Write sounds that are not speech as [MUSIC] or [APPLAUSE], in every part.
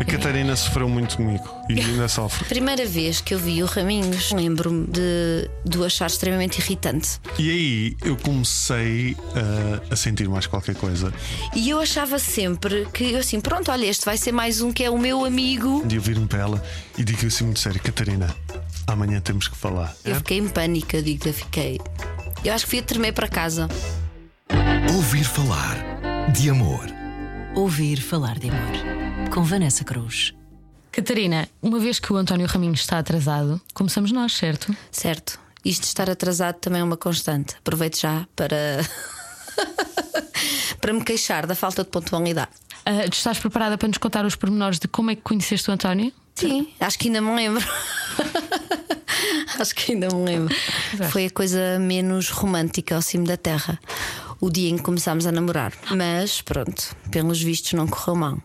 A Catarina sofreu muito comigo e [LAUGHS] ainda sofre. Primeira vez que eu vi o Raminhos, lembro-me de, de o achar extremamente irritante. E aí eu comecei a, a sentir mais qualquer coisa. E eu achava sempre que, eu assim, pronto, olha, este vai ser mais um que é o meu amigo. Dia eu viro-me para ela e digo assim muito sério: Catarina, amanhã temos que falar. Eu fiquei em pânico, eu digo, eu fiquei. Eu acho que fui a tremer para casa. Ouvir falar de amor. Ouvir falar de amor. Com Vanessa Cruz. Catarina, uma vez que o António Raminhos está atrasado, começamos nós, certo? Certo. Isto de estar atrasado também é uma constante. Aproveito já para. [LAUGHS] para me queixar da falta de pontualidade. Ah, tu estás preparada para nos contar os pormenores de como é que conheceste o António? Sim, acho que ainda me lembro. [LAUGHS] acho que ainda me lembro. Foi a coisa menos romântica ao cimo da terra. O dia em que começámos a namorar. Mas pronto, pelos vistos não correu mal.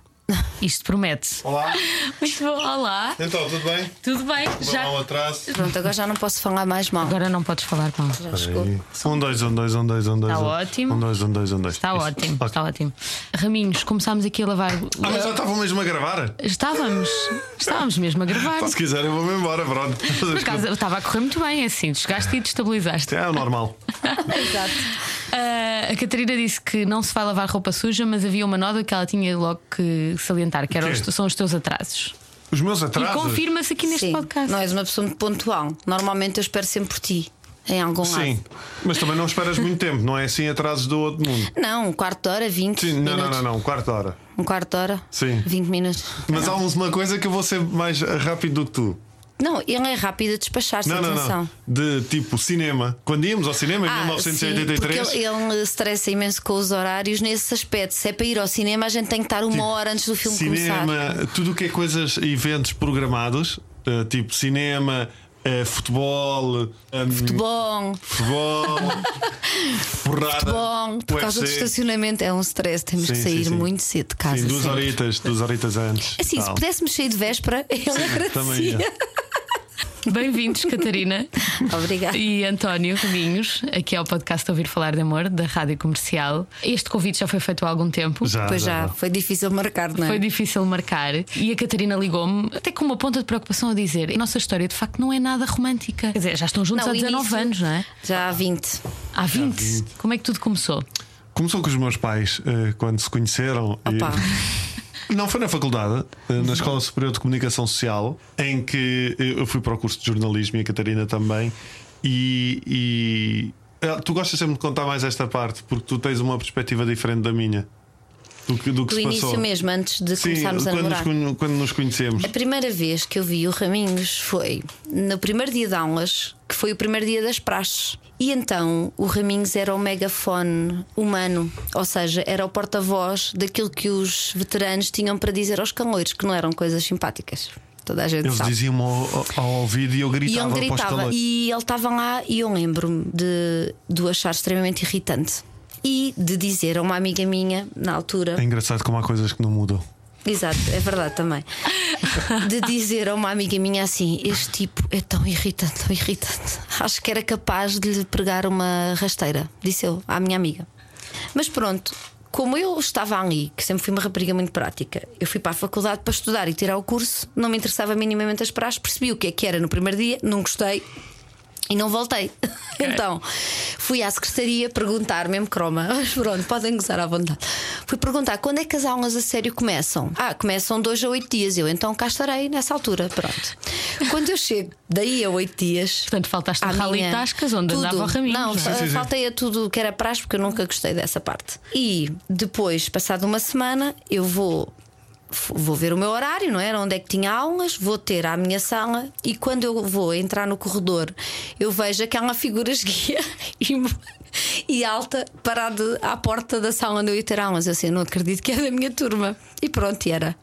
Isto promete. Olá, Muito bom. Olá. então, tudo bem? Tudo bem? Já. um atraso. Pronto, agora já não posso falar mais mal. Agora não podes falar mal. Já chegou. Um, dois, um, dois, um, dois, um, dois. Está um. ótimo. Um, dois, um, dois, um, dois. Está Isso. ótimo, Ok. está ótimo. Raminhos, começámos aqui a lavar. Ah, mas já estavam mesmo a gravar? Estávamos, estávamos mesmo a gravar. Então, se quiser, eu vou-me embora, pronto. Por acaso, estava a correr muito bem, assim, chegaste e destabilizaste. É o normal. [LAUGHS] Exato. Ah, a Catarina disse que não se vai lavar roupa suja, mas havia uma nota que ela tinha logo que salientar, que eram os- são os teus atrasos. Os meus E atrasos. confirma-se aqui neste Sim, podcast. não és uma pessoa muito pontual. Normalmente eu espero sempre por ti, em algum Sim, lado. mas também não esperas muito tempo, não é assim atrasos do outro mundo. Não, um quarto de hora, 20 Sim, não, minutos. não, não, não, um quarto de hora. Um quarto de hora? Sim. 20 minutos. Mas há uma coisa que eu vou ser mais rápido do que tu. Não, ele é rápido a despachar-se, Não, não, atenção. não. De tipo cinema. Quando íamos ao cinema em Ah, 1983. sim, porque ele, ele estressa imenso com os horários nesse aspecto. Se é para ir ao cinema, a gente tem que estar uma hora antes do filme começar. cinema, tudo o que é coisas, eventos programados, eh, tipo cinema, eh, futebol, eh, Bom, futebol, [LAUGHS] porrada, bom, por causa do UFC. estacionamento é um stress. Temos Sim, que sim, sair sim. muito cedo de casa. Sim, duas sempre. horitas, duas horitas antes. Assim, se tal. pudéssemos sair de véspera, [LAUGHS] ele Também agradecia. Bem-vindos, Catarina [LAUGHS] Obrigada. e António Raminhos, aqui ao podcast Ouvir Falar de Amor, da Rádio Comercial. Este convite já foi feito há algum tempo. Já, Pois já, foi difícil marcar, não é? Foi difícil marcar e a Catarina ligou-me, até com uma ponta de preocupação a dizer: a nossa história de facto não é nada romântica. Quer dizer, já estão juntos Não, há o 19 início- anos, não é? Já há 20. Há 20. Como é que tudo começou? Começou com os meus pais eh, quando se conheceram. e- Opa. [LAUGHS] Não, foi na faculdade, eh, na Escola Superior de Comunicação Social, em que eh, eu fui para o curso de jornalismo e a Catarina também. E, e- eh, tu gostas sempre de contar mais esta parte porque tu tens uma perspectiva diferente da minha do que, do que Do se início passou. mesmo, antes de Sim, começarmos a quando nos, namorar. conhe- quando nos conhecemos. A primeira vez que eu vi o Raminhos foi no primeiro dia de aulas, que foi o primeiro dia das praxes. E então o Raminhos era o megafone humano, ou seja, era o porta-voz daquilo que os veteranos tinham para dizer aos caloiros, que não eram coisas simpáticas. Toda a gente Eles sabe. diziam-me ao, ao ouvido e eu E gritava, para os gritava. E ele estava lá e eu lembro-me de, de o achar extremamente irritante. E de dizer a uma amiga minha, na altura. É engraçado como há coisas que não mudam. Exato, é verdade também. [LAUGHS] De dizer a uma amiga minha assim: Este tipo é tão irritante, tão irritante. Acho que era capaz de lhe pregar uma rasteira, disse eu à minha amiga. Mas pronto, como eu estava ali, que sempre fui uma rapariga muito prática, eu fui para a faculdade para estudar e tirar o curso, não me interessava minimamente as praxes, percebi o que é que era no primeiro dia, não gostei. E não voltei. [LAUGHS] Então fui à secretaria perguntar, mesmo croma, [LAUGHS] mas pronto, podem gozar à vontade. Fui perguntar quando é que as aulas a sério começam? Ah, começam dois a oito dias. Eu então cá estarei nessa altura. Pronto. [LAUGHS] Quando eu chego daí a oito dias. Portanto, faltaste a Rally minha- Tascas, onde tudo. andava o Raminhos. Não, é? fa- faltei a tudo que era praxe, porque eu nunca gostei dessa parte. E depois, passado uma semana, eu vou. Vou ver o meu horário, não era? Onde é que tinha aulas, vou ter à minha sala e quando eu vou entrar no corredor, eu vejo aquela figura [LAUGHS] esguia e, [LAUGHS] e alta parada à porta da sala onde eu ia ter aulas. Eu assim, não acredito que é da minha turma. E pronto, [LAUGHS] e era.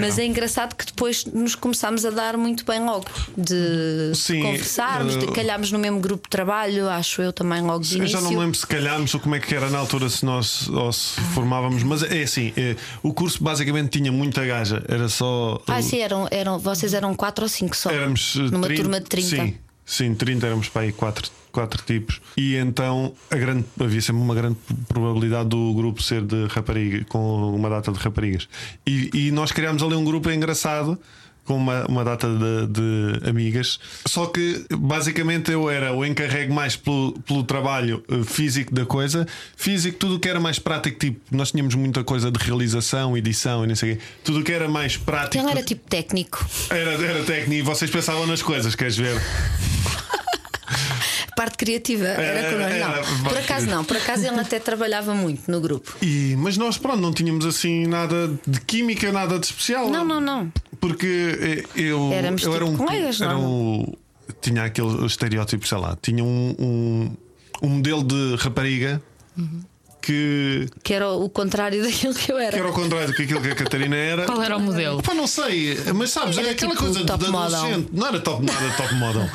Mas é engraçado que depois nos começámos a dar muito bem logo de Sim, conversarmos, de eh, calharmos no mesmo grupo de trabalho, acho eu também logo de Eu início. já não me lembro se calhámos ou como é que era na altura se nós se formávamos, mas é assim: é, o curso basicamente tinha muita gaja, era só. Ah, sim, eram, eram, vocês eram quatro ou cinco só. Éramos eh, Numa 30, turma de 30. Sim, Sim, 30 éramos para aí quatro, quatro tipos. E então a grande, havia sempre uma grande probabilidade do grupo ser de rapariga, com uma data de raparigas. E, e nós criámos ali um grupo engraçado. Com uma, uma data de, de amigas, só que basicamente eu era o encarregue mais pelo, pelo trabalho eh, físico da coisa, físico, tudo o que era mais prático, tipo, nós tínhamos muita coisa de realização, edição e não sei o quê, tudo o que era mais prático. Ele era tipo técnico. Era, era técnico e vocês pensavam nas coisas, queres ver? [LAUGHS] Parte criativa era nós. era- Não, por acaso não. Por acaso ele até trabalhava muito no grupo. E, mas nós, pronto, não tínhamos assim nada de química, nada de especial. Não, não, não. Porque eh, eu, Éramos eu era tipo um. colegas, era não? um tinha aquele estereótipo, sei lá, tinha um, um, um modelo de rapariga que, Que era o contrário [LAUGHS] daquilo que eu era. que era ao contrário do que aquilo que a Catarina era. Qual era o modelo? Pá, não sei, mas sabes, Era aquela tipo coisa de top de model. adolescente. Não era top, nada top model.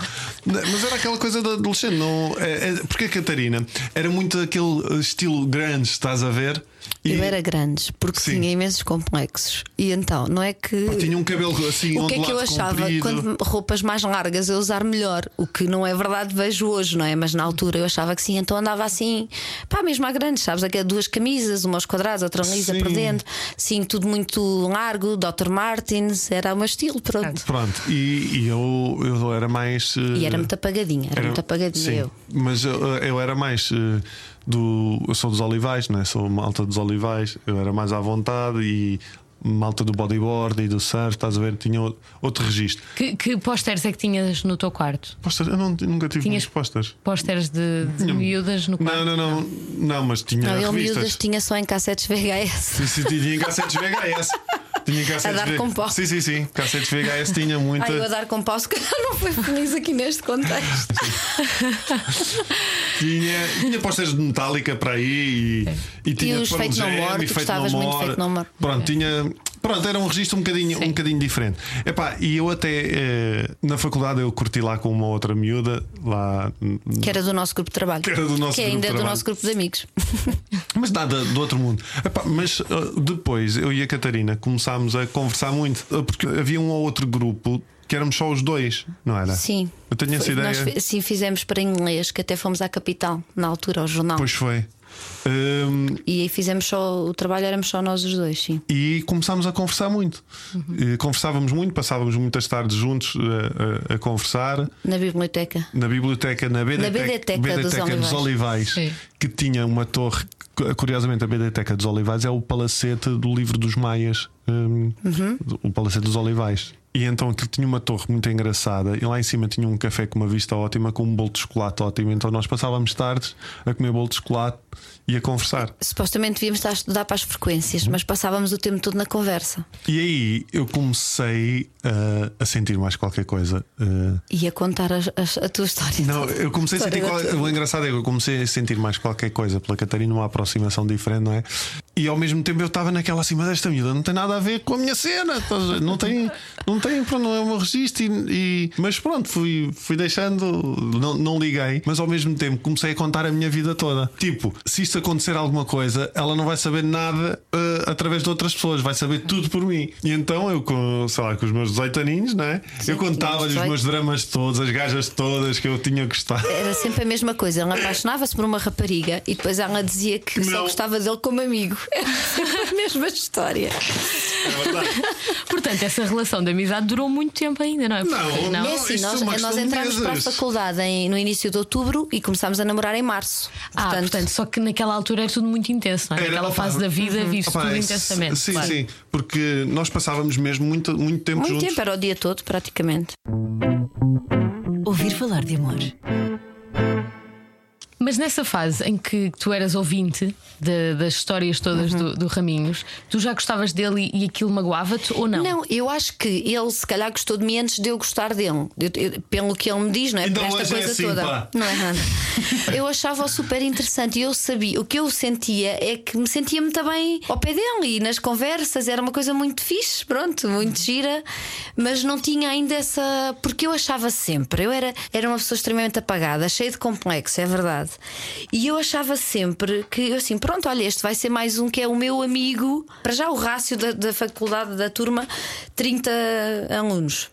Mas era aquela coisa de adolescente. Não, é, é- porque a Catarina era muito aquele estilo grande, estás a ver? E Eu era grande, porque Sim. tinha imensos complexos. E então, não é que. tinha um cabelo assim, O que é que eu achava comprido. quando roupas mais largas eu usar melhor? O que não é verdade, vejo hoje, não é? Mas na altura eu achava que sim, então andava assim, pá, mesmo à grande, sabes? Aquelas duas camisas, uma aos quadrados, outra lisa por dentro, sim, tudo muito largo, Dr. Martins, era o meu estilo, pronto. Pronto, e, e eu, eu era mais. eh, E era muito apagadinha, era, muito apagadinha sim, eu. Mas eu, eu era mais eh, do. Eu sou dos Olivais, não é? Sou malta dos Olivais, eu era mais à vontade e malta do bodyboard e do surf, estás a ver? Tinha outro registro. Que, que pósteres é que tinhas no teu quarto? Posters, eu não- nunca tive Tinhas- posters. Pósteres de, de miúdas no quarto? Não, não, não, não, mas tinha Não, ele revistas. miúdas tinha só em cassetes VHS. Sim, sim, tinha cassetes VHS. [LAUGHS] Tinha cassetes A dar com pau. Sim, sim, sim. Cassetes VHS tinha muita. Ai, eu a dar com pau, se calhar não foi feliz aqui neste contexto. [LAUGHS] Tinha, tinha posters de Metallica para aí e, e tinha os Pearl Jam e muito Fate No More. Pronto, tinha. Pronto, era um registro um bocadinho, um bocadinho diferente. Epá, e eu até eh, na faculdade eu curti lá com uma outra miúda, lá. Que era do nosso grupo de trabalho. Que era do nosso Que grupo ainda é do trabalho. nosso grupo de amigos. [LAUGHS] Mas nada do outro mundo. Epá, mas uh, depois eu e a Catarina começámos a conversar muito, uh, porque havia um ou outro grupo que éramos só os dois, não era? Sim. Eu tenho essa Foi- ideia. Nós sim, fizemos para inglês, que até fomos à capital, na altura, ao jornal. Pois foi. Hum, E aí fizemos só, o trabalho éramos só nós os dois, sim. e começámos a conversar muito. Uhum. E Conversávamos muito, passávamos muitas tardes juntos a, a- a conversar Na biblioteca. na biblioteca, na BDTEC, BDTeca dos dos Olivais, Sim. que tinha uma torre. Curiosamente, a BDTeca dos Olivais é o palacete do livro dos Maias, hum, Uhum. o palacete dos Olivais. E então aquilo tinha uma torre muito engraçada. E lá em cima tinha um café com uma vista ótima, com um bolo de chocolate ótimo. Então nós passávamos tardes a comer bolo de chocolate e a conversar. Supostamente devíamos estar a estudar para as frequências, mas passávamos o tempo todo na conversa. E aí eu comecei uh, a sentir mais qualquer coisa. uh, E a contar as- as- a, tua história. Não, eu comecei a sentir. Qual- O engraçado é que eu comecei a sentir mais qualquer coisa pela Catarina, uma aproximação diferente, não é? E ao mesmo tempo eu estava naquela acima desta miúda, não tem nada a ver com a minha cena, não tem, não tem, pronto, não é o meu registro. E, e- mas pronto, fui, fui deixando, não, não liguei, mas ao mesmo tempo comecei a contar a minha vida toda. Tipo, se isto acontecer alguma coisa, ela não vai saber nada eh, através de outras pessoas, vai saber tudo por mim. E então eu, com, sei lá, com os meus 18 aninhos, não é? eu contava-lhe os 18. meus dramas todos, as gajas todas que eu tinha gostado. Era sempre a mesma coisa. Ele apaixonava-se por uma rapariga e depois ela dizia que só Não. gostava dele como amigo. [LAUGHS] Era sempre a mesma história. É verdade. Portanto, essa relação de amizade durou muito tempo ainda, não é? Não, não. é assim, isto é nós, nós entramos para a faculdade em- no início de outubro e começámos a namorar em março. Ah, portanto, só que naquela altura era tudo muito intenso, não é? Era, Naquela opa, fase da vida vive-se Opa, tudo é, intensamente. Sim, claro. sim, porque nós passávamos mesmo muito, muito tempo muito juntos. tempo, era o dia todo, praticamente. Ouvir falar de amor. Mas nessa fase em que tu eras ouvinte de- das histórias todas Uhum. do, do Raminhos, tu já gostavas dele e, e aquilo magoava-te ou não? Não, eu acho que ele se calhar gostou de mim antes de eu gostar dele. Eu- eu- pelo que ele me diz, não é? Então Por esta hoje é coisa assim, toda. pá. Não é nada. [LAUGHS] Eu achava-o super interessante e eu sabia. O que eu sentia é que me sentia muito bem ao pé dele e nas conversas era uma coisa muito fixe, pronto, muito gira, mas não tinha ainda essa. Porque eu achava sempre, eu era, era uma pessoa extremamente apagada, cheia de complexo, é verdade. E eu achava sempre que, eu assim, pronto, olha, este vai ser mais um que é o meu amigo. Para já o rácio da, da faculdade, da turma, 30 alunos.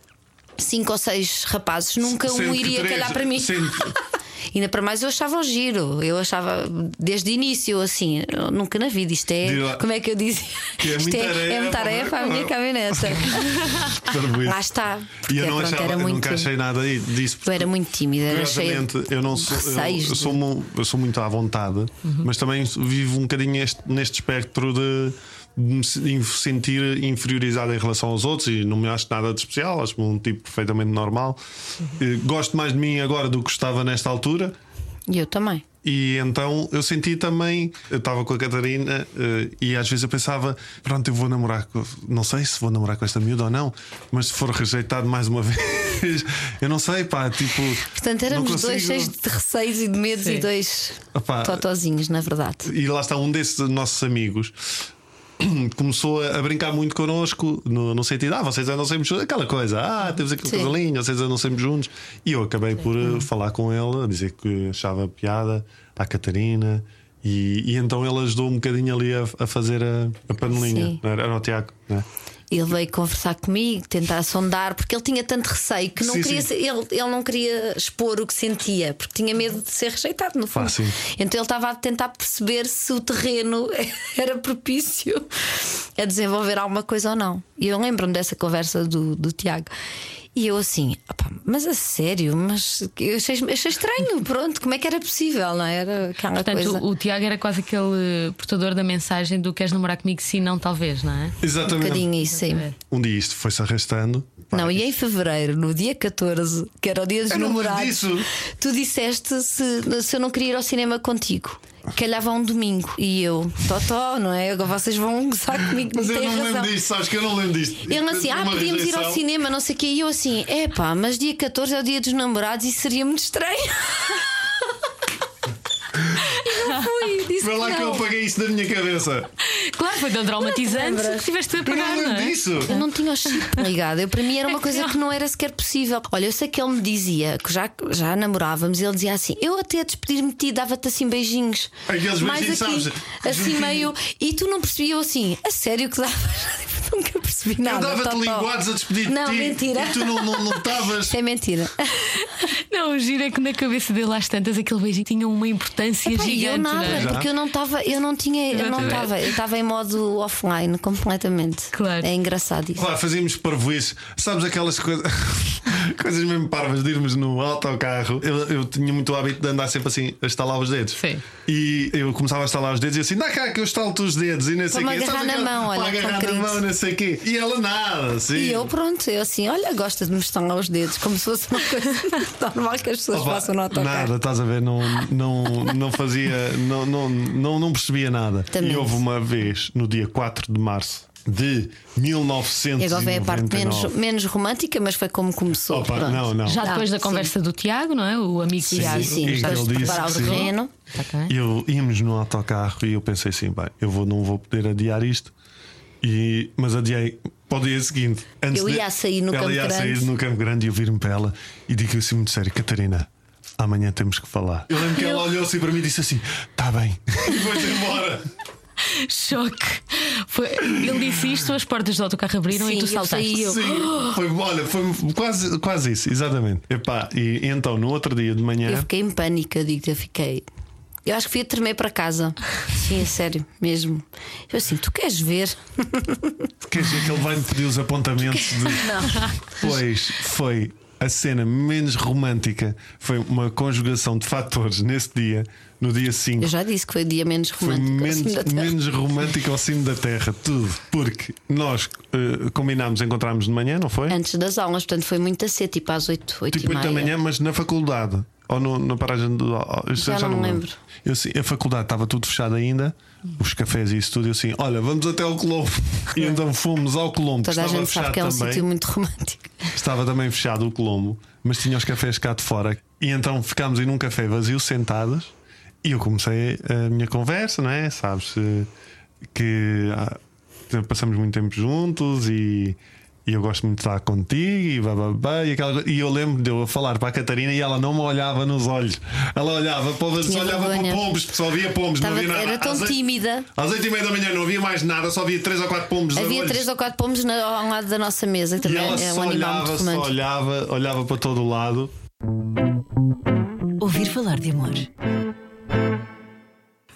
cinco ou seis rapazes, nunca Sendo um iria três- calhar para mim. sendo- [LAUGHS] Ainda para mais eu achava o giro. Eu achava desde o início assim, nunca na vida. Isto é. Lá. Como é que eu dizia? Que é Isto é, é tarefa, muita à é? minha caminhoneta. [LAUGHS] Lá está. E eu não pronto, achava, era eu muito. nunca achei nada disso. Eu era muito tímida, era cheia eu não sou, eu, eu sou, eu sou muito à vontade, mas também vivo um bocadinho este- neste espectro de me se- sentir inferiorizado em relação aos outros e não me acho nada de especial, acho-me um tipo perfeitamente normal. Eh, Gosto mais de mim agora do que gostava nesta altura. E eu também. E então eu senti também, eu estava com a Catarina eh, e às vezes eu pensava, pronto, eu vou namorar, com, não sei se vou namorar com esta miúda ou não, mas se for rejeitado mais uma [LAUGHS] vez, eu não sei, pá, tipo. Portanto, éramos dois consigo- cheios de receios e de medos Sim. e dois Opá. totozinhos, na verdade. E lá está um desses nossos amigos. [COUGHS] Começou a, brincar muito connosco no, no sentido, ah, vocês andam sempre juntos, aquela coisa, ah, temos aqui um Sim. casalinho, vocês andam sempre juntos. E eu acabei por eh, falar com ele, a dizer que achava piada à Catarina, e, e então ele ajudou um bocadinho ali a, a fazer a, a panelinha. Sim. Era, era o Tiago, né? Ele veio conversar comigo, tentar sondar, porque ele tinha tanto receio que não Sim, queria sim. ele, ele não queria expor o que sentia, porque tinha medo de ser rejeitado, no fundo. Ah, então ele estava a tentar perceber se o terreno [LAUGHS] era propício a desenvolver alguma coisa ou não. E eu lembro-me dessa conversa do, do Tiago. E eu assim, "Opá, mas a sério, mas eu achei, achei estranho, [LAUGHS] pronto, como é que era possível, não é? Era aquela Portanto, coisa. o, o Tiago era quase aquele portador da mensagem do queres namorar comigo, sim, não, talvez, não é? Um Exatamente. bocadinho isso, sim. Um dia isto foi-se arrastando. Não, e em fevereiro, no dia 14, que era o dia dos Eu me lembro namorados, disso. tu disseste se, se eu não queria ir ao cinema contigo. Calhava um domingo. E eu, Totó, não é? Agora vocês vão gozar comigo. Mas eu não razão. lembro disto, sabes que eu não lembro disto. Ele assim, ah, podíamos ir ao rejeição. cinema, não sei o quê. E eu assim, é pá, mas dia 14 é o dia dos namorados e seria muito estranho. [LAUGHS] e não fui, disse Foi lá que eu não. apaguei isso da minha cabeça. Claro, foi tão traumatizante que tiveste a Eu não pagar, não lembro é? disso. Eu não tinha o chip ligado. Eu, para mim era uma coisa que não era sequer possível. Olha, eu sei que ele me dizia que já, já namorávamos, ele dizia assim: Eu até a despedir-me de ti dava-te assim beijinhos. Aqueles Mais beijinhos, aqui, sabes? assim [LAUGHS] meio. E tu não percebias eu assim: A sério que davas? [LAUGHS] Nunca percebi nada. eu dava-te linguados a despedir Não, de ti mentira. e tu não não- não [LAUGHS] estavas. É mentira. [LAUGHS] Não, o giro é que na cabeça dele às tantas aquele beijinho tinha uma importância Epá, gigante. eu nada, é? Já? porque eu não estava, eu não tinha, eu não estava, eu estava em modo offline completamente. Claro. É engraçado isso. Claro, fazíamos parvoíce. Sabes aquelas coisas, coisas mesmo parvas de irmos no autocarro. Eu, eu tinha muito hábito de andar sempre assim a estalar os dedos. Sim. E eu começava a estalar os dedos e assim, dá cá que eu estalo-te os dedos e não sei o Para quê. me agarrar na mão, olha, Para agarrar na mão, sei o quê. E ela nada, assim. E eu, pronto, eu assim, olha, gosta de me estalar os dedos, como se fosse uma coisa [LAUGHS] normal que as pessoas Opa, façam no autocarro. Nada, estás a ver? Não, não, não fazia, não, não, não, não percebia nada. Também. E houve uma vez, no dia 4 de março de E 1999. agora vem a parte menos, menos romântica, mas foi como começou. Opa, não, não. Já depois da sim. conversa do Tiago, não é? O amigo Sim, Tiago. sim, sim. E ele disse preparar o que sim. terreno. Eu íamos no autocarro e eu pensei assim, bem, eu vou, não vou poder adiar isto. E, mas adiei para o dia seguinte. Antes Eu de- ia a sair no ela Campo ia Grande. sair no Campo Grande e eu vir-me para ela e digo assim muito sério: Catarina, amanhã temos que falar. Eu lembro que ela olhou assim para mim e disse assim: Está bem, [LAUGHS] e foi-se embora. Choque. Foi- ele disse isto, as portas do autocarro abriram Sim, e tu eu saltaste. saí, eu- Sim, foi, olha, foi quase, quase isso, exatamente. Epá, e, e então no outro dia de manhã. Eu fiquei em pânico, eu digo, eu fiquei. Eu acho que fui a tremer para casa. [LAUGHS] Sim, é sério, mesmo. Eu assim, tu queres ver? Quer dizer que ele vai-me pedir os apontamentos de. [LAUGHS] Pois foi a cena menos romântica. Foi uma conjugação de fatores nesse dia, no dia 5. Eu já disse que foi o dia menos Foi romântico. assim, menos, da Terra. menos romântico ao cimo da terra, tudo. Porque nós eh, combinámos encontrarmos de manhã, não foi? Antes das aulas, portanto foi muito cedo, tipo às 8, 8 Tipo e 8 da manhã, mas na faculdade. Ou no- na paragem do. eu Já não me lembro. Eu, assim, a faculdade estava tudo fechado ainda, os cafés e isso tudo. Eu assim, olha, vamos até ao Colombo. [LAUGHS] E então fomos ao Colombo, Toda a estava gente sabe que é um também. sítio muito romântico. Estava também fechado o Colombo, mas tinha os cafés cá de fora. E então ficámos aí num café vazio, sentadas. E eu comecei a minha conversa, não é? Sabes eh, que ah, passamos muito tempo juntos e, e eu gosto muito de estar contigo e, bababá, e, aquela, e eu lembro de eu a falar para a Catarina e ela não me olhava nos olhos. Ela olhava para, só olhava para pombos, só havia pombos, Estava- não havia nada. era tão Às tímida. Às 8 e meia da manhã não havia mais nada, só havia 3 ou 4 pombos. Havia olhos. três ou quatro pomos na- ao lado da nossa mesa, que E também ela é um animal olhava, só olhava, olhava para todo o lado. Ouvir falar de amor.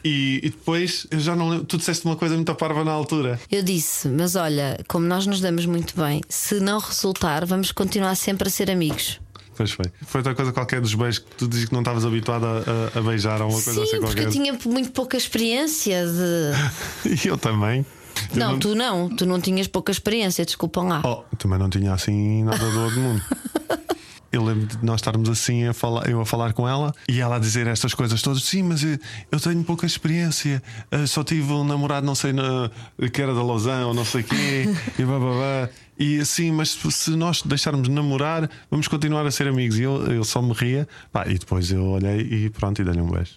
E, e depois eu já não lembro. Tu disseste uma coisa muito parva na altura. Eu disse, mas olha, como nós nos damos muito bem, se não resultar, vamos continuar sempre a ser amigos. Pois foi. Foi outra coisa qualquer dos beijos que tu dizes que não estavas habituado a, a- beijar ou uma coisa Sim, assim porque qualquer. eu tinha muito pouca experiência de. [LAUGHS] E eu também. Eu Não, tu não, tu não tinhas pouca experiência, desculpam lá. Oh, também não tinha assim nada do outro mundo. [LAUGHS] Eu lembro de nós estarmos assim a falar, eu a falar com ela e ela a dizer estas coisas todas. Sim, mas eu, eu tenho pouca experiência. eh, Só tive um namorado, não sei, na, que era da Lausanne ou não sei quê. [LAUGHS] e bababá. E assim, mas se nós deixarmos de namorar, vamos continuar a ser amigos. E eu, eu só me ria. Pá, e depois eu olhei e pronto, e dei-lhe um beijo.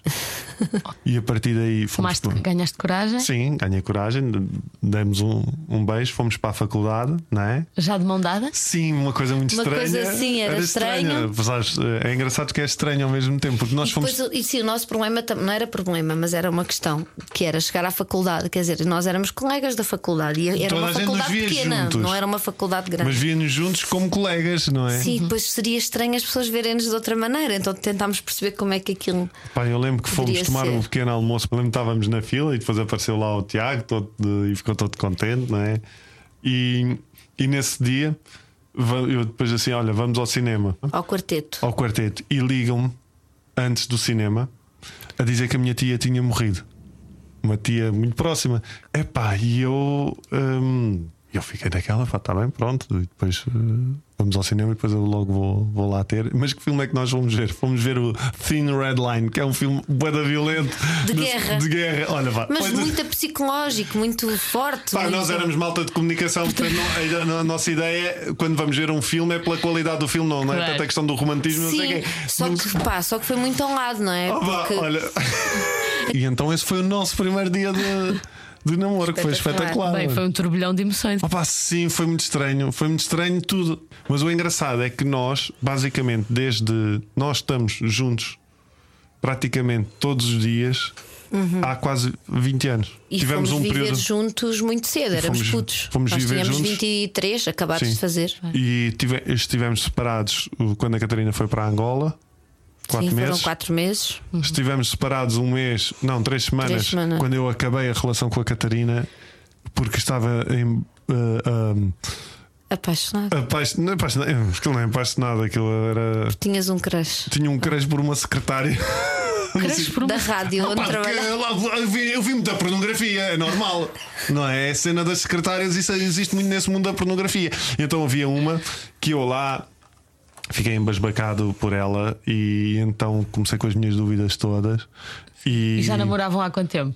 [LAUGHS] e a partir daí fomos. Tomaste, ganhaste coragem? Sim, ganhei coragem, demos um, um beijo, fomos para a faculdade, não é? Já de mão dada? Sim, uma coisa muito Uma estranha. coisa assim, era é engraçado que é estranho ao mesmo tempo, porque nós E fomos. depois, e sim, o nosso problema não era problema, mas era uma questão que era chegar à faculdade. Quer dizer, nós éramos colegas da faculdade e era Toda uma faculdade pequena, juntos. não era uma faculdade grande. Mas víamos juntos como colegas, não é? Sim, depois seria estranho as pessoas verem-nos de outra maneira, então tentámos perceber como é que aquilo. Pá, eu lembro que fomos tomar ser. um pequeno almoço, lembro que estávamos na fila e depois apareceu lá o Tiago todo, e ficou todo contente, não é? E, e nesse dia, eu depois assim: olha, vamos ao cinema, Ao quarteto. ao quarteto, e ligam-me antes do cinema a dizer que a minha tia tinha morrido. Uma tia muito próxima. Epá, e eu. hum, eu fiquei naquela, pá, está bem, pronto. E depois uh, vamos ao cinema e depois eu logo vou, vou lá ter. Mas que filme é que nós vamos ver? Fomos ver o Thin Red Line, que é um filme bué violento De guerra. De guerra. Olha, pá, Mas foi- muito psicológico, muito forte. Pá, muito- nós éramos malta de comunicação, portanto, não- a, a nossa ideia, quando vamos ver um filme, é pela qualidade do filme, não, não é Claro. tanto a questão do romantismo, não sei Sim, o quê. só que, pá, só que foi muito ao lado, não é? Oh, vá, Porque olha. [LAUGHS] e então esse foi o nosso primeiro dia de, de namoro, que foi Espetacular. Bem, foi um turbilhão de emoções. Opa, sim, foi muito estranho, foi muito estranho tudo. Mas o engraçado é que nós, basicamente, desde nós estamos juntos praticamente todos os dias há quase 20 anos. Uhum. E Tivemos fomos um viver período. juntos muito cedo, éramos fomos- putos. fomos Nós viver tínhamos juntos. 23, acabados Sim. de fazer. E tive- estivemos separados quando a Catarina foi para Angola. Quatro Sim, foram meses. quatro meses. Estivemos separados um mês, não, três semanas, Três semanas. quando eu acabei a relação com a Catarina, porque estava em. Uh, um, Apaixonado. apaixon- não, apaixonado, eh, aquilo não é apaixonado, aquilo era. Tinhas um crush Tinha um crush por uma secretária. [LAUGHS] Queres por da uma... rádio onde trabalhava. eu, vi, eu vi muita pornografia, é normal. Não é? A cena das secretárias, isso existe muito nesse mundo da pornografia. Então havia uma que eu lá fiquei embasbacado por ela e então comecei com as minhas dúvidas todas. E, E já namoravam há quanto tempo?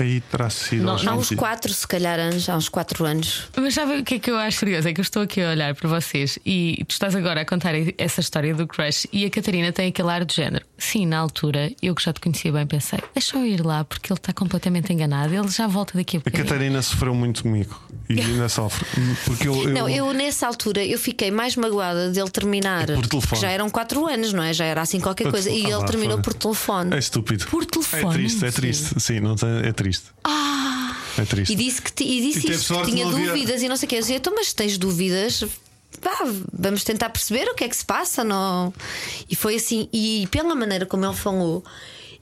Aí terá sido Não- aos Há uns 20. quatro, se calhar, anos, há uns quatro anos. Mas sabe o que é que eu acho curioso? É que eu estou aqui a olhar para vocês e tu estás agora a contar essa história do crush e a Catarina tem aquele ar de género. Sim, na altura, eu que já te conhecia bem, pensei, deixa eu ir lá porque ele está completamente enganado, ele já volta daqui a A pouco. Catarina sofreu muito comigo e ainda sofre. Porque eu, eu- Não, eu nessa altura eu fiquei mais magoada dele terminar. Por telefone. Já eram quatro anos, não é? Já era assim qualquer Por coisa. E telefone. ele Ah, terminou foi. por telefone. É estúpido. Por telefone, É triste, é triste. Sim, não tem- é triste. É triste. E disse que e disse E sorte que tinha havia- dúvidas e não sei o que. Eu disse, então, mas tens dúvidas, vá, vamos tentar perceber o que é que se passa. Não... E foi assim, e pela maneira como ele falou,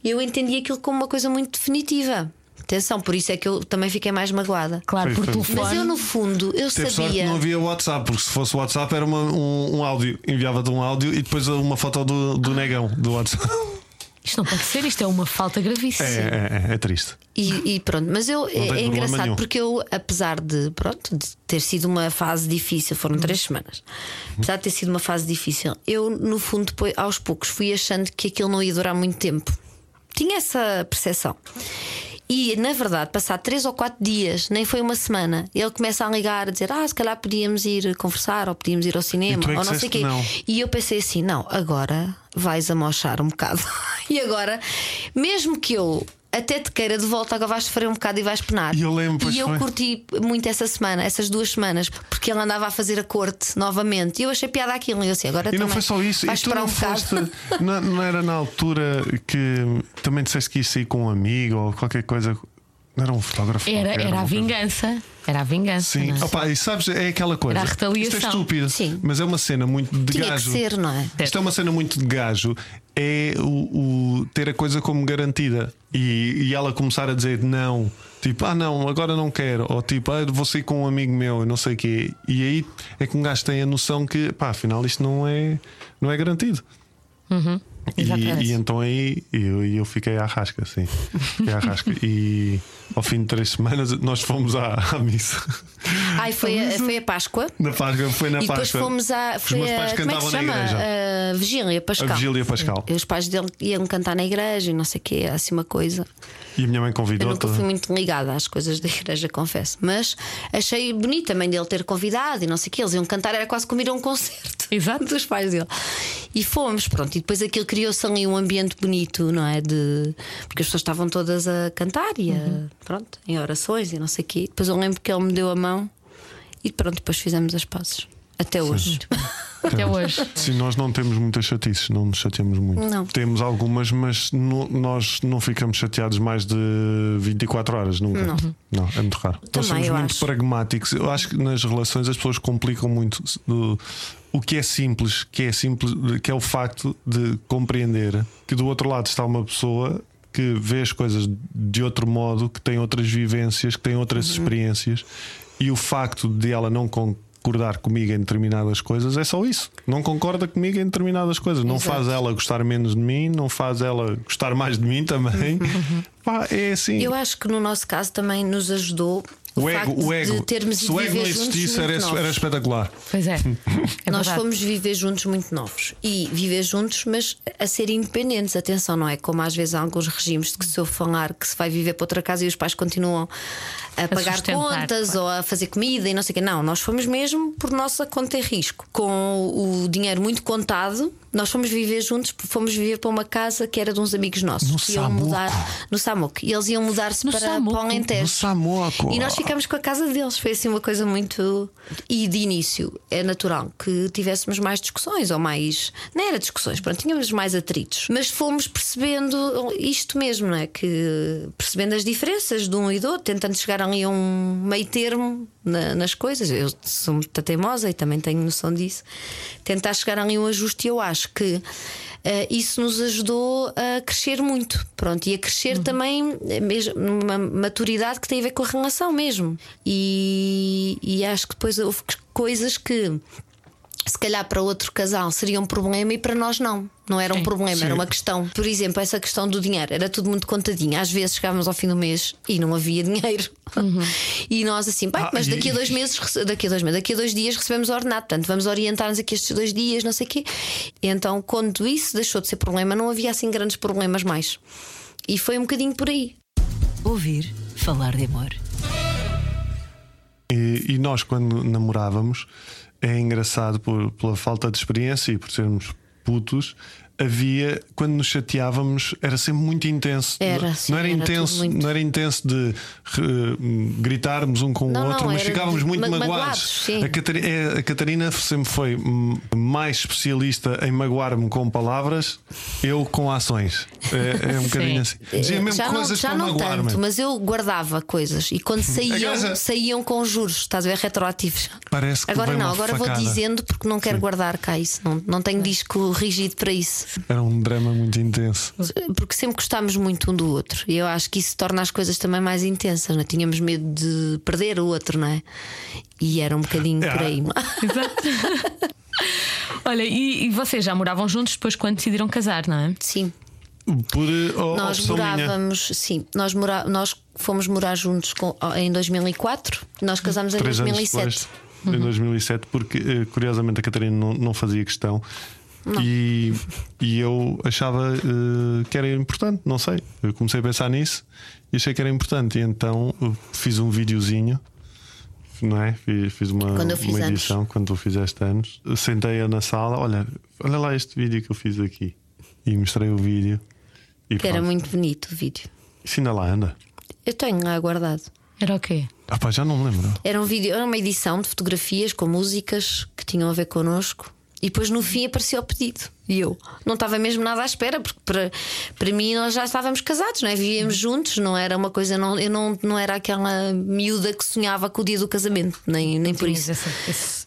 eu entendi aquilo como uma coisa muito definitiva. Atenção, por isso é que eu também fiquei mais magoada. Claro, Foi- por foi- telefone. Mas eu, no fundo, eu Teve sorte que sabia. não havia WhatsApp, porque se fosse WhatsApp era uma- um, um áudio. Enviava-te um áudio e depois uma foto do, do negão do WhatsApp. Isto não pode ser, isto é uma falta gravíssima. É, é, é triste. E, e pronto, mas eu é, é engraçado nenhum. porque eu, apesar de pronto, de ter sido uma fase difícil, foram três semanas, apesar de ter sido uma fase difícil, eu no fundo depois, aos poucos fui achando que aquilo não ia durar muito tempo. Tinha essa percepção. E na verdade, passar três ou quatro dias, nem foi uma semana, ele começa a ligar a dizer: Ah, se calhar podíamos ir conversar, ou podíamos ir ao cinema, é ou não sei o quê. não. E eu pensei assim: não, agora vais amochar um bocado. [LAUGHS] e agora, mesmo que eu até te queira de volta, agora vais sofrer um bocado e vais penar. E eu lembro, E eu foi. curti muito essa semana, essas duas semanas, porque ele andava a fazer a corte novamente. E eu achei piada aquilo. E eu assim, agora E não foi só isso, vais e tu não um foste. [LAUGHS] Não, não era na altura que também disseste que ia sair com um amigo ou qualquer coisa. Não era um fotógrafo. Era, qualquer, era a vingança. Era a vingança. Sim, não é? Opa, e sabes, é aquela coisa. Era a retaliação. Isto é estúpido, Sim. mas é uma cena muito de Tinha gajo. que ser, não é? Isto é uma cena muito de gajo. É o, o ter a coisa como garantida e, e ela começar a dizer não, tipo, ah, não, agora não quero, ou tipo, ah, vou sair com um amigo meu, e não sei o quê. E aí é que um gajo tem a noção que, pá, afinal isto não é, não é garantido. E, Exatamente. e então aí eu, eu fiquei à rasca, sim. Fiquei à rasca. [LAUGHS] E ao fim de três semanas nós fomos à, à missa. Ai, foi a, foi a Páscoa. Na Páscoa, foi na e depois Páscoa. fomos à. Os Foi meus pais a, como é que cantavam se na chama? igreja. A Vigília Pascal. A Vigília Pascal. E os pais dele iam cantar na igreja e não sei o quê, assim uma coisa. E a minha mãe Eu convidou nunca fui muito ligada às coisas da igreja, confesso. Mas achei bonito também dele ter convidado e não sei o que. Eles iam cantar, era quase como ir a um concerto. [LAUGHS] Exato. Dos pais dele. E fomos, pronto. E depois aquilo criou-se ali um ambiente bonito, não é? De... Porque as pessoas estavam todas a cantar e a, pronto, em orações e não sei o quê. Depois eu lembro que ele me deu a mão e pronto, depois fizemos as pazes. Até hoje. [LAUGHS] Até hoje. [LAUGHS] Sim, nós não temos muitas chatices, não nos chateamos muito. Não. Temos algumas, mas no- nós não ficamos chateados mais de 24 horas, nunca. Não. é muito raro. nós somos eu muito acho. pragmáticos. Eu acho que nas relações as pessoas complicam muito o, o que é simples, que é simples, que é o facto de compreender que do outro lado está uma pessoa que vê as coisas de outro modo, que tem outras vivências, que tem outras Uhum. experiências, e o facto de ela não concordar comigo em determinadas coisas é só isso. Não concorda comigo em determinadas coisas. Não Exato. faz ela gostar menos de mim, não faz ela gostar mais de mim também. [LAUGHS] Pá, é assim. Eu acho que no nosso caso também nos ajudou o, o facto ego, o ego. de termos Se o ego não existisse, era, era espetacular. Pois é. [LAUGHS] é Nós verdade. fomos viver juntos muito novos e viver juntos, mas a ser independentes. Atenção, não é? Como às vezes há alguns regimes de que se eu falar que se vai viver para outra casa e os pais continuam a, pagar sustentar, contas claro. ou a fazer comida e não sei o quê. Não, nós fomos mesmo por nossa conta e risco. Com o dinheiro muito contado, nós fomos viver juntos, fomos viver para uma casa que era de uns amigos nossos No que iam Samuco. mudar no Samuco. E eles iam mudar-se para, Samuco. para o Alentejo. No Samoco. E nós ficámos com a casa deles. Foi assim uma coisa muito. E de início é natural que tivéssemos mais discussões, ou mais. Não era discussões, pronto, tínhamos mais atritos. Mas fomos percebendo isto mesmo, não é? Que percebendo as diferenças de um e do outro, tentando chegar ali a um meio termo na- nas coisas. Eu sou muito teimosa e também tenho noção disso. Tentar chegar ali a um ajuste, eu acho que. eh, isso nos ajudou a crescer muito, pronto, e a crescer também eh, mesmo numa maturidade que tem a ver com a relação mesmo. E, e acho que depois houve coisas que se calhar para outro casal seria um problema e para nós não. Não era um Sim. problema, era uma questão. Por exemplo, essa questão do dinheiro, era tudo muito contadinho. Às vezes chegávamos ao fim do mês e não havia dinheiro. [LAUGHS] E nós assim, "Bem, Ah, mas daqui a dois meses, daqui a dois meses, daqui a dois dias recebemos o ordenado, portanto vamos orientar-nos aqui estes dois dias, não sei o quê. E então, quando isso deixou de ser problema, não havia assim grandes problemas mais. E foi um bocadinho por aí. Ouvir falar de amor. E, e nós, quando namorávamos, é engraçado por, pela falta de experiência e por sermos putos. Havia, quando nos chateávamos, era sempre muito intenso. Era, não sim, era, era intenso, muito. não era intenso de eh, gritarmos um com Não, o não, outro, mas era ficávamos muito ma- magoados. magoados, sim. A, Catari- é, a Catarina sempre foi mais especialista em magoar-me com palavras, eu com ações. É, é um [LAUGHS] bocadinho assim. Dizia mesmo já não, coisas já para não tanto, mas eu guardava coisas e quando [LAUGHS] saíam, gaja- saíam com juros, estás a ver, retroativos. Parece que Agora não, agora facada. vou dizendo porque não quero guardar cá isso. Não, não tenho disco rígido para isso. Era um drama muito intenso. Porque sempre gostámos muito um do outro. E eu acho que isso torna as coisas também mais intensas. Não é? Tínhamos medo de perder o outro, não é? E era um bocadinho por aí. [LAUGHS] [LAUGHS] Olha, e, e vocês já moravam juntos depois quando decidiram casar, não é? Sim. Por eh, Nós opção minha. morávamos, sim, nós, mora, nós fomos morar juntos com- em 2004, nós casámos em Três anos 2007. depois, em 2007, porque eh, curiosamente a Catarina não, não fazia questão. E, e eu achava eh, que era importante, não sei. Eu comecei a pensar nisso e achei que era importante. E então eu fiz um videozinho, não é? Fiz, fiz uma, Quando eu fiz uma anos. edição quando tu fizeste anos. Sentei-a na sala, olha, olha lá este vídeo que eu fiz aqui. E mostrei o vídeo. E Que era pronto. muito bonito o vídeo. Isso ainda lá anda. Eu tenho lá guardado. Era o quê? Ah, pá, já não me lembro. Era um vídeo, era uma edição de fotografias com músicas que tinham a ver connosco. E depois no fim apareceu o pedido. E eu não estava mesmo nada à espera, porque para, para mim nós já estávamos casados, não é? Vivíamos juntos, não era uma coisa, não, eu não, não era aquela miúda que sonhava com o dia do casamento, nem, nem por isso. essa-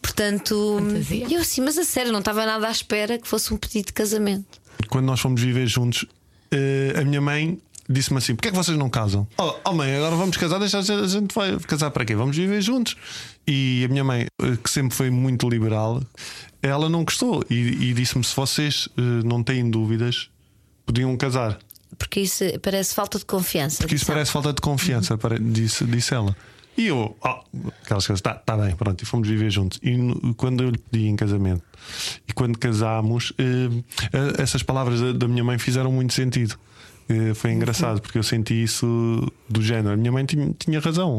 Portanto, Fantasia. eu assim, mas a sério, não estava nada à espera que fosse um pedido de casamento. Quando nós fomos viver juntos, eh, a minha mãe disse-me assim: porquê é que vocês não casam? Oh, oh, mãe, agora vamos casar, deixa a gente- a gente vai casar para quê? Vamos viver juntos. E a minha mãe, eh, que sempre foi muito liberal, ela não gostou e, e disse-me: se vocês eh, não têm dúvidas, podiam casar. Porque isso parece falta de confiança. Porque isso parece falta de confiança, disse, disse ela. E eu, oh, aquelas coisas, tá, tá bem, pronto, e fomos viver juntos. E no- quando eu lhe pedi em casamento e quando casámos, eh, essas palavras da, da minha mãe fizeram muito sentido. Foi engraçado porque eu senti isso do género. A minha mãe tinha, tinha razão.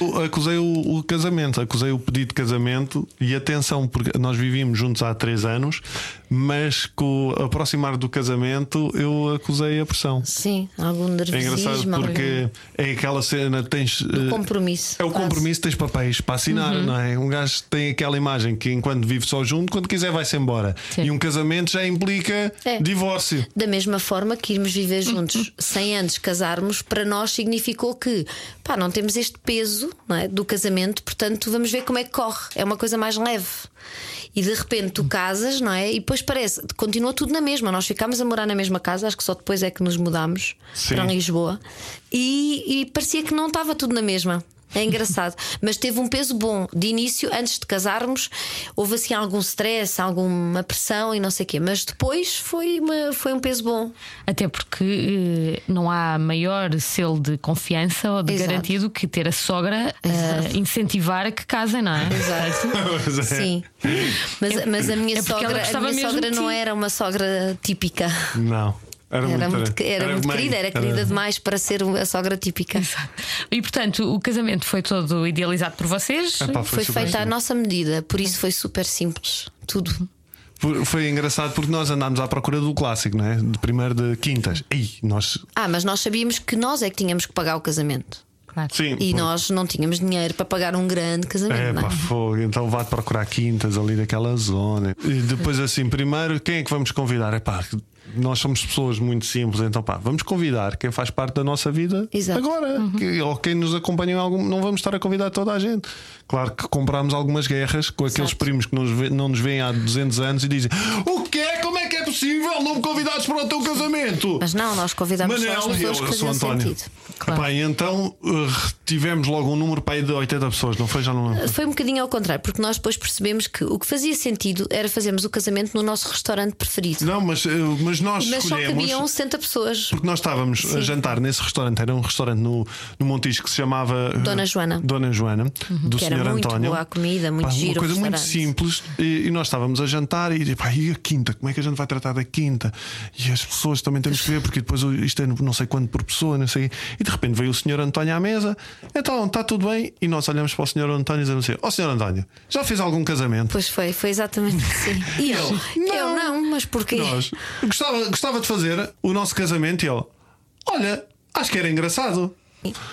Eh, acusei o, o casamento, acusei o pedido de casamento e atenção, porque nós vivíamos juntos há três anos, mas com o aproximar do casamento eu acusei a pressão. Sim, algum É nervosismo. engraçado algum- porque é aquela cena, tens. eh, compromisso, É o quase. compromisso, tens papéis para assinar, não é? Um gajo tem aquela imagem que enquanto vive só junto, quando quiser vai-se embora. Sim. E um casamento já implica É. divórcio. Da mesma forma que irmos viver juntos [LAUGHS] sem antes casarmos, para nós significou que pá, não temos este peso é, do casamento, portanto vamos ver como é que corre. É uma coisa mais leve. E de repente tu casas, não é? E depois parece, continua tudo na mesma. Nós ficámos a morar na mesma casa, acho que só depois é que nos mudámos Sim. para Lisboa. E, e parecia que não estava tudo na mesma. É engraçado, [LAUGHS] mas teve um peso bom de início, antes de casarmos, houve assim algum stress, alguma pressão e não sei o quê, mas depois foi, uma, foi um peso bom. Até porque eh, não há maior selo de confiança ou de Exato. garantia do que ter a sogra a incentivar a que casem, não é? Exato. [LAUGHS] É. Sim. Mas, mas a minha é sogra, a minha sogra não era uma sogra típica. Não. Era, Era muito, muito, era muito mãe. querida, era querida demais para ser a sogra típica. E portanto, o casamento foi todo idealizado por vocês. Epá, Foi super feita à nossa medida, por isso foi super simples. Tudo. Foi- Foi engraçado porque nós andámos à procura do clássico, não é? De primeiro de quintas. Ih, nós. Ah, mas nós sabíamos que nós é que tínhamos que pagar o casamento. Claro. Sim. E nós não tínhamos dinheiro para pagar um grande casamento. É pá, é? fogo. Então vá procurar quintas ali daquela zona. E depois, assim, primeiro, quem é que vamos convidar? É pá, nós somos pessoas muito simples, então pá, vamos convidar quem faz parte da nossa vida Exato. agora. Uhum. Que- ou quem nos acompanha em algum. Não vamos estar a convidar toda a gente. Claro que comprámos algumas guerras com aqueles Exato. primos que nos não nos veem há 200 anos e dizem: O é que é possível? Não me convidados para o teu casamento? Mas não, nós convidámos só as Manel, pessoas eu, que eu sou faziam António. sentido. Claro. Epá, então uh, tivemos logo um número para aí de 80 pessoas, não foi? Já não. Foi um bocadinho ao contrário, porque nós depois percebemos que o que fazia sentido era fazermos o casamento no nosso restaurante preferido. Não, mas, uh, mas nós Mas só cabiam 60 pessoas. Porque nós estávamos a Sim. jantar nesse restaurante, era um restaurante no, no Montijo que se chamava uh, Dona Joana. Dona Joana, do Que era Senhor muito António. boa a comida, muito Pá, giro Uma coisa muito simples. E, e nós estávamos a jantar e, pá, e a quinta? Como é que a gente vai tratar da quinta? E as pessoas também temos que ver, porque depois isto é não sei quanto por pessoa, não sei. E de repente veio o Senhor António à mesa, então está tudo bem. E nós olhamos para o Senhor António e dizemos assim: Ó Senhor António, já fez algum casamento? Pois foi, foi exatamente [LAUGHS] assim. E eu? Não. Eu não, mas porquê? Nós gostava, gostava de fazer o nosso casamento e ele, olha, acho que era engraçado.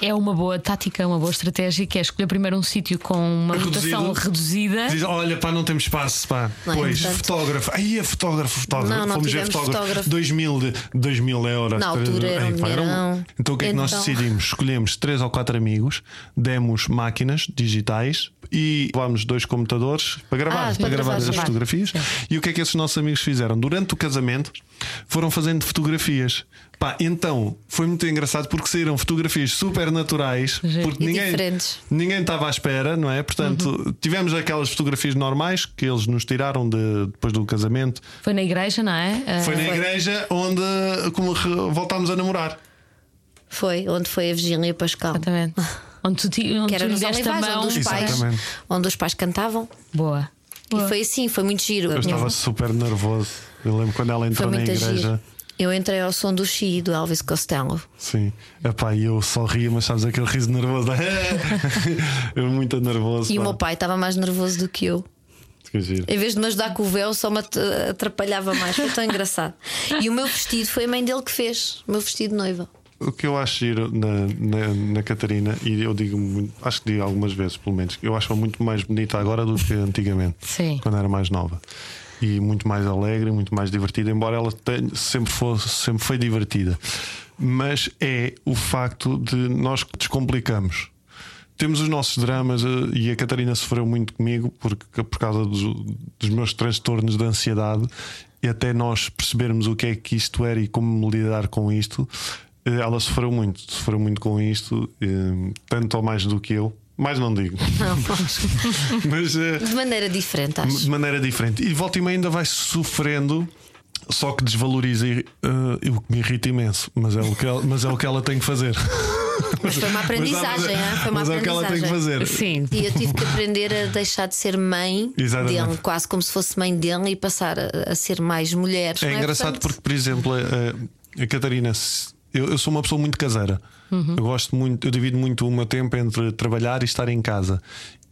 É uma boa tática, uma boa estratégia que é escolher primeiro um sítio com uma Reduzido. rotação reduzida. Diz, olha, pá, não temos espaço, pá. Não é pois, importante. fotógrafo. Aí é fotógrafo, fotógrafo. Não, não Fomos ver tivemos fotógrafo. fotógrafo. 2 mil, de, 2 mil euros. Na altura era um Ei, pá, um- dinheirão. Então o que é que nós Então. decidimos? Escolhemos três ou quatro amigos, demos máquinas digitais e levámos dois computadores para gravar, Ah, para para gravar gravar, as sim. fotografias. E o que é que esses nossos amigos fizeram? Durante o casamento foram fazendo fotografias. Pá, então foi muito engraçado porque saíram fotografias super naturais, porque E ninguém, diferentes. ninguém estava à espera, não é? Portanto, Uhum. tivemos aquelas fotografias normais que eles nos tiraram de- depois do casamento. Foi na igreja, não é? Ah, Foi na igreja onde como voltámos a namorar. Foi, onde foi a Virgínia Pascal. Exatamente. [LAUGHS] Onde tu, onde Que era nos Olivais, mão. onde os, pais, Exatamente. onde os pais cantavam. Boa. E foi assim, foi muito giro. Eu estava super nervoso. Eu lembro quando ela Foi entrou na igreja. giro. Eu entrei ao som do Xi do Elvis Costello. Sim. Epá, e eu só ria, mas sabes aquele riso nervoso. [LAUGHS] eu muito nervoso. E o pá. meu pai estava mais nervoso do que eu. Que giro. Em vez de me ajudar com o véu, só me at- atrapalhava mais. Foi tão engraçado. E o meu vestido foi a mãe dele que fez. O meu vestido de noiva. o que eu acho giro na, na, na Catarina, e eu digo muito, acho que digo algumas vezes, pelo menos, eu acho-a muito mais bonita agora do que antigamente, Sim. quando era mais nova. E muito mais alegre, muito mais divertida, embora ela tenha- sempre, fosse, sempre foi divertida. Mas é o facto de nós descomplicamos. Temos os nossos dramas eh, e a Catarina sofreu muito comigo porque, por causa dos, dos meus transtornos de ansiedade e até nós percebermos o que é que isto era e como lidar com isto, eh, ela sofreu muito, sofreu muito com isto, eh, tanto ou mais do que eu. Mais não digo, Não, [LAUGHS] mas eh, de maneira diferente, de acho. maneira diferente. E volta e meia ainda vai sofrendo, só que desvaloriza eh, o que me irrita imenso. Mas é o que ela, mas é o que ela tem que fazer. [LAUGHS] Mas foi uma aprendizagem, mas, hein? foi uma mas é o que ela tem que aprendizagem. fazer. Sim. E eu tive que aprender a deixar de ser mãe Exatamente. dele, quase como se fosse mãe dele, e passar a, a ser mais mulher. É não engraçado Portanto, porque, por exemplo, a, a Catarina, eu, eu sou uma pessoa muito caseira. Uhum. Eu gosto muito, eu divido muito o meu tempo entre trabalhar e estar em casa.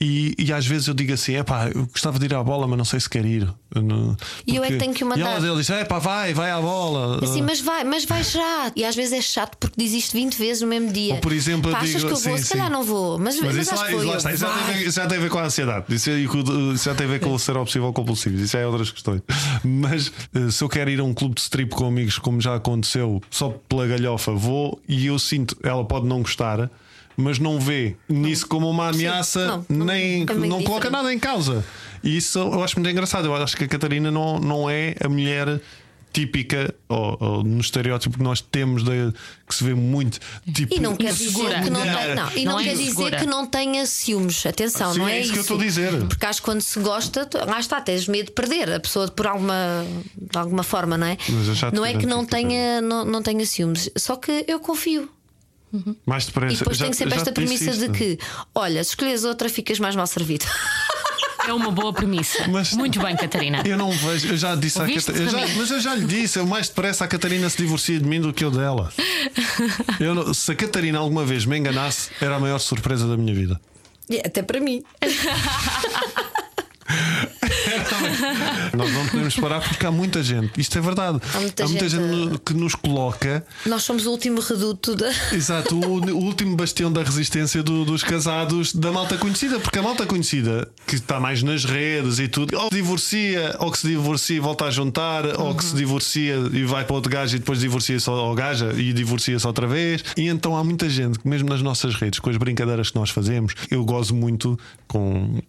E, e às vezes eu digo assim: é pá, eu gostava de ir à bola, mas não sei se quer ir. Não- E eu é que tenho que o E mandar. ela, ela diz: é pá, vai, vai à bola. Assim, mas vai, mas vai já. E às vezes é chato porque diz isto 20 vezes no mesmo dia. Ou, por exemplo, Pá, achas digo- que eu vou? sim, Se calhar sim. não vou, mas, Mas, mas, isso, acho lá, que foi. Isso já tem, a Vai. ver- isso já tem a ver com a ansiedade. Isso, é- isso já tem a ver com o ser obsessivo ou compulsivo. Isso é outras questões. Mas eh, se eu quero ir a um clube de strip com amigos, como já aconteceu, só pela galhofa, vou e eu sinto, ela pode não gostar. Mas não vê nisso como uma ameaça, não, não, nem é meio não coloca diferente. nada em causa. E isso eu acho muito engraçado. Eu acho que a Catarina não, não é a mulher típica ou, ou no estereótipo que nós temos de, que se vê muito. Tipo, E não quer dizer que não, tem, não, e não, Não é quer dizer que não tenha ciúmes. Atenção, Sim, não é é, isso que eu estou a dizer. Porque acho que quando se gosta, lá está, tens medo de perder a pessoa por alguma, de alguma forma, não é? Não é que não tenha, não, não tenha ciúmes. Só que eu confio. Mais depressa. E depois Já- tem sempre esta premissa de que, olha, se escolheres outra, ficas mais mal servido. [LAUGHS] É uma boa premissa. Mas- Muito bem, Catarina. Eu não vejo, eu já disse à Catarina, eu já- mas eu já lhe disse, eu mais depressa a Catarina se divorcia de mim do que eu dela. [LAUGHS] Eu não- se a Catarina alguma vez me enganasse, era a maior surpresa da minha vida. E até para mim. [LAUGHS] Nós não podemos parar porque há muita gente, isto é verdade. Há muita gente no- que nos coloca, Nós somos o último reduto da. exato, o, [LAUGHS] o último bastião da resistência do- dos casados da malta conhecida, porque a malta conhecida que está mais nas redes e tudo, ou divorcia, ou que se divorcia e volta a juntar, ou que se divorcia e vai para outro gajo e depois divorcia-se ao ao gaja e divorcia-se outra vez. E então há muita gente que, mesmo nas nossas redes, com as brincadeiras que nós fazemos, eu gozo muito com.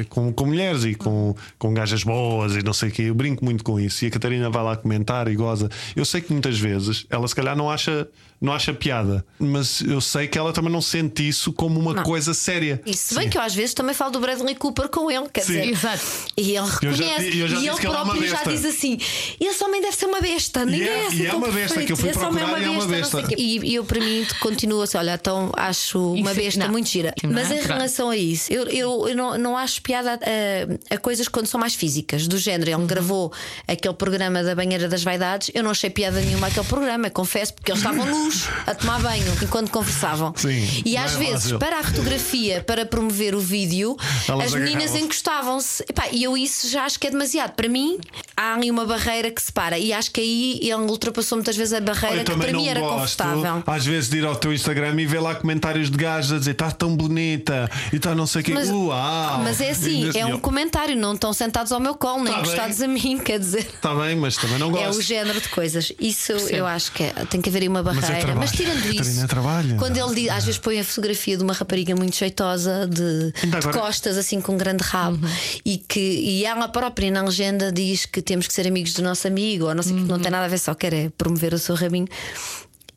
Eh, Com, com mulheres e com, com gajas boas e não sei o quê, eu brinco muito com isso. E a Catarina vai lá comentar e goza. Eu sei que muitas vezes ela, se calhar, não acha, não acha piada, mas eu sei que ela também não sente isso como uma Não. coisa séria. E se bem que eu às vezes também falo do Bradley Cooper com ele, quer Sim. dizer. Exato. E ele Eu já- reconhece. eu já e ele é próprio já besta. diz assim: esse homem deve ser uma besta. Ninguém é- é assim e é uma besta, perfeito. que eu fui Esse homem procurar e é uma besta. E, e eu, para mim, continuo assim: olha, então acho uma Isso- besta não. muito gira. É? Mas em relação a isso, eu, eu, eu não, não acho piada a, a coisas quando são mais físicas, do género. Uhum. Ele gravou aquele programa da Banheira das Vaidades. Eu não achei piada nenhuma aquele programa, confesso, porque eles estavam nus a tomar banho enquanto conversavam. Sim, e às é vezes, fácil. para a fotografia, para promover o vídeo, Elas as meninas encostavam-se. E eu isso já acho que é demasiado. Para mim, há ali uma barreira que separa. E acho que aí ele ultrapassou muitas vezes a barreira Eu que para mim era gosto, confortável. às vezes, de ir ao teu Instagram e ver lá comentários de gajos a dizer estás tão bonita e está não sei o quê. Mas, Uau! mas é assim, é um comentário, não estão sentados ao meu colo, nem Tá encostados a mim, quer dizer. Está bem, mas também não É gosto. o género de coisas. Isso eu acho que é- tem que haver aí uma é barreira. trabalho. Mas tirando Catarina, isso, é trabalho. quando ele diz, às vezes põe a fotografia de uma rapariga muito jeitosa, de, Ainda de costas, assim com um grande rabo, e que e ela própria na legenda diz que temos que ser amigos do nosso amigo, ou não sei o que, não tem nada a ver, só quer é promover o seu rabinho.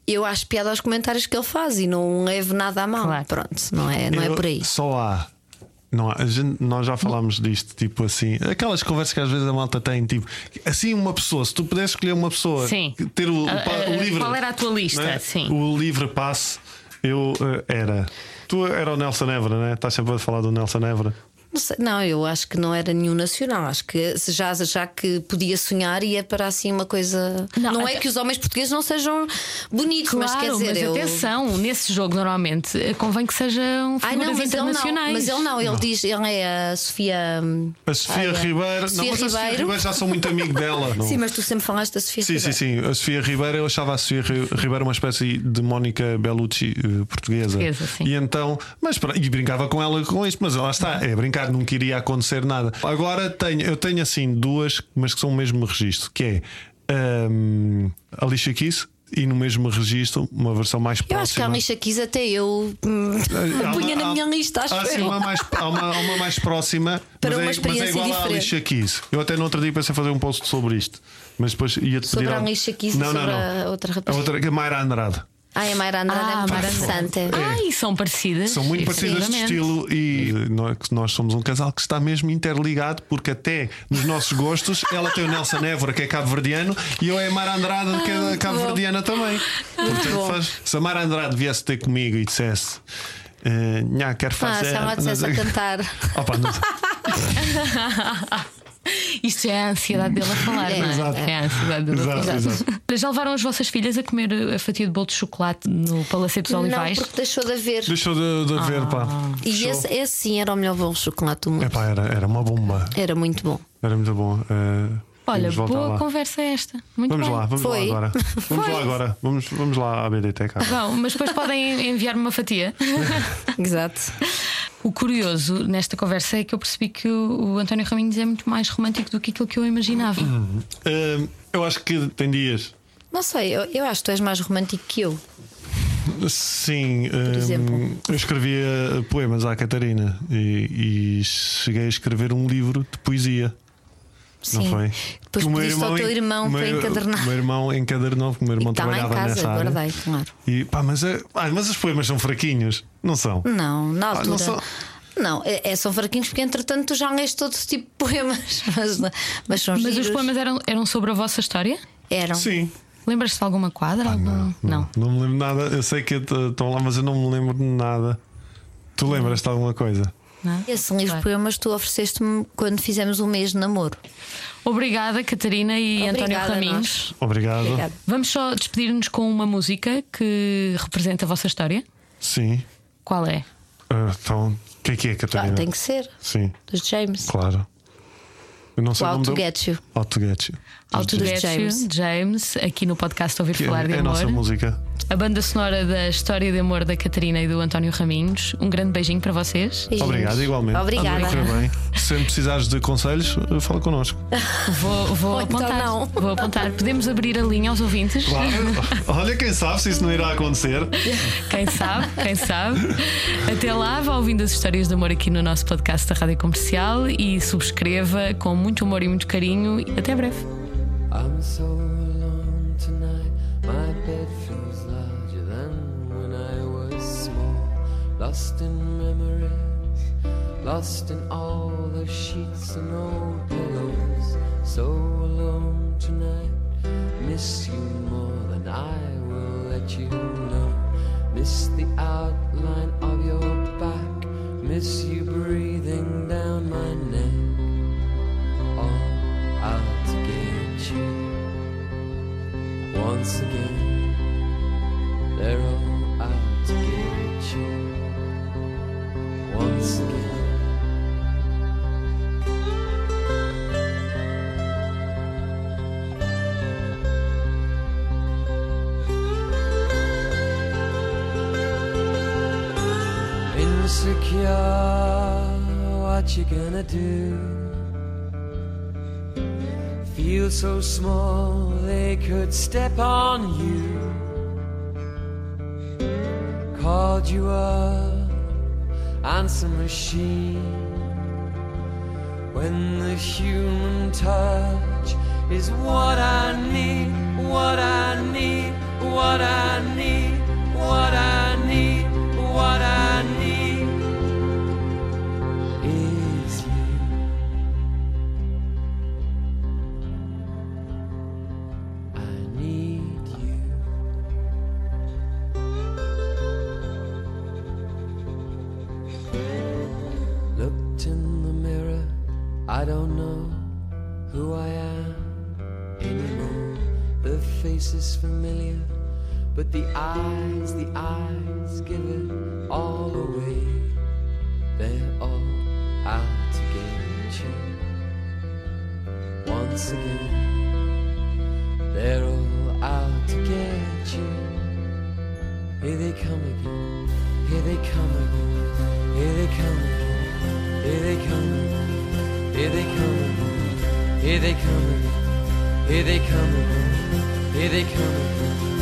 Eu acho piada aos comentários que ele faz e não levo nada a mal. Claro. Pronto, não é, não é por aí. Só há. Não há. Gente- nós já falámos disto, tipo assim, aquelas conversas que às vezes a malta tem, tipo, assim, uma pessoa, se tu pudesses escolher uma pessoa, Sim. ter o, o o ah, livre. qual era a tua lista? não é? Sim. O livre passe, eu eh, era. Tu era o Nelson Évora, né? Estás sempre a falar do Nelson Évora. Não, sei, não, eu acho que não era nenhum nacional. Acho que já, já que podia sonhar, ia para assim uma coisa. Não, Não, é que os homens portugueses não sejam bonitos, Claro, mas quer dizer, mas eu. atenção, nesse jogo normalmente eh, convém que sejam Ai, figuras não, mas ele não, internacionais. mas ele não, ele diz, ele é a Sofia. A Sofia Ai, é. Ribeiro. Sofia não, mas a Sofia Ribeiro. Ribeiro já sou muito amigo dela. não? Sim, mas tu sempre falaste da Sofia Sim, sim, Ribeiro. sim. A Sofia Ribeiro, eu achava a Sofia Ri- Ribeiro uma espécie de Mónica Bellucci eh, portuguesa. Portuguesa, sim. E então, mas e brincava com ela com isto, mas lá está, é brincar, nunca iria acontecer nada. Agora tenho, eu tenho assim duas, mas que são o mesmo registro, que é hum, a Alicia Keys e no mesmo registro uma versão mais Eu acho que a próxima. Alicia Keys até eu hum, Há punha uma- na há- minha lista, acho há, sim, eu. uma mais, há, uma, há uma mais próxima [LAUGHS] Para mas uma é, experiência mas é igual à diferente. Alicia Keys. Eu até no outro dia pensei fazer um post sobre isto, mas depois ia-te Sobre pedir. a ao- Alicia Keys não, não, sobre não. a outra A rapaz. outra que é Mayra Andrade. Ai, a Mayra Andrade Ah, é muito Mayra interessante. Ai, são parecidas. São muito parecidas de estilo e nós, nós somos um casal que está mesmo interligado, porque até nos nossos gostos ela tem o Nelson Évora, que é cabo-verdiano, e eu é a Mara Andrade, que é cabo-verdiana também. Portanto, bom. faz- se a Mara Andrade viesse ter comigo e dissesse. Nhá, quero Ah, fazer. se ela dissesse a cantar. Opa, não- [LAUGHS] Isto é a ansiedade dele a falar, É, não é? exato. É a ansiedade dele a Exato, falar. exato. Já levaram as vossas filhas a comer a fatia de bolo de chocolate no Palacete dos Não, Olivais? porque deixou de haver. Deixou de, de haver, pá. E esse, esse sim era o melhor bolo de chocolate do mundo. Epá, era, era uma bomba. Era muito bom. Era muito bom. Eh, Olha, boa lá. conversa esta. Muito Vamos bem. lá, vamos Foi. lá agora. [LAUGHS] Vamos lá agora. Vamos, vamos lá à BDT, cara. Bom, mas depois podem enviar-me uma fatia. [LAUGHS] Exato. O curioso nesta conversa é que eu percebi que o, o António Raminhos é muito mais romântico do que aquilo que eu imaginava. Eh, eu acho que tem dias. Não sei, eu, eu acho que tu és mais romântico que eu. Sim, hum, exemplo? eu escrevia poemas à Catarina e, e cheguei a escrever um livro de poesia. Sim. Não foi? Depois Que o meu pediste ao teu irmão o para meu- encadernar. O meu irmão encadernou, porque o meu irmão E está lá em trabalhava casa, nessa área. guardei, claro. E, pá, mas, é- ah, mas os poemas são fraquinhos, não são? Não, na Ah, altura. não são- Não, é, é- são fraquinhos porque entretanto tu já leste todo tipo de poemas. [LAUGHS] Mas, mas são Mas os giros. poemas eram, eram sobre a vossa história? eram. Sim. Lembras-te de alguma quadra? Algum- Não, não, não me lembro nada. Eu sei que estão lá, mas eu não me lembro de nada. Tu lembras-te de alguma coisa? Não? Esse livro Claro. de poemas tu ofereceste-me quando fizemos um mês de namoro. Obrigada, Catarina e António Obrigada a Raminhos. Obrigado. Obrigada. Vamos só despedir-nos com uma música que representa a vossa história. Sim. Qual é? Ah, então, o que é que é, Ah, Catarina? tem que ser, Sim, dos James. claro. Eu não O sei o How nome to do- Get You. How to Get You. How to Get James. You, James, aqui no podcast Ouvir Que Falar é, de é a Amor. nossa música. A banda sonora da história de amor da Catarina e do António Raminhos. Um grande beijinho para vocês. Beijinhos. Obrigado, igualmente. Obrigada. Bem. Se precisares de conselhos, fala connosco. Vou, vou Ou então apontar. não. Vou apontar. Podemos abrir a linha aos ouvintes? Claro. Olha, quem sabe se isso não irá acontecer. Quem sabe, quem sabe. Até lá, vá ouvindo as histórias de amor aqui no nosso podcast da Rádio Comercial e subscreva com muito amor e muito carinho. Até breve. I'm so alone tonight. My bed feels larger than when I was small. Lost in memories, lost in all the sheets and old pillows. So alone tonight. Miss you more than I will let you know. Miss the outline of your back. Miss you breathing down my neck all out you once again. They're all out to get you once again. Insecure, what you gonna do? Feel so small they could step on you. Called you a answer machine. When the human touch is what I need, what I need, what I need, what I need, But the eyes, the eyes give it all away. They're all out to get you. Once again, they're all out to get you. Here they come again, here they come again, here they come again, here they come again, here they come again, here they come again, here they come again, here they come again.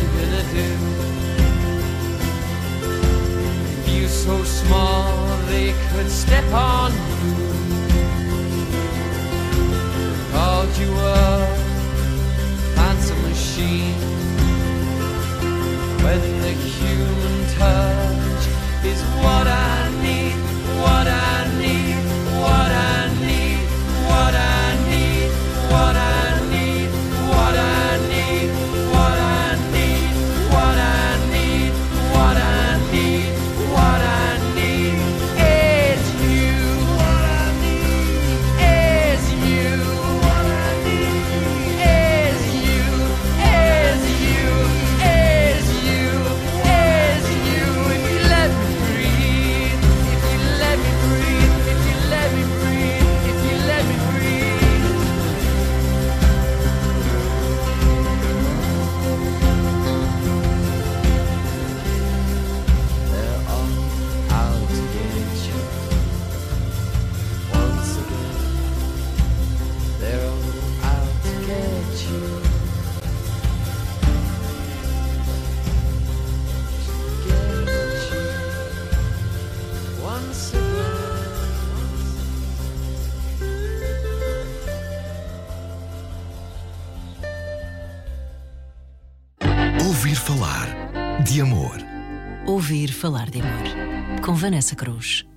You gonna do? You so small they could step on you. Called you handsome machine. When the human touch falar de amor. Com Vanessa Cruz.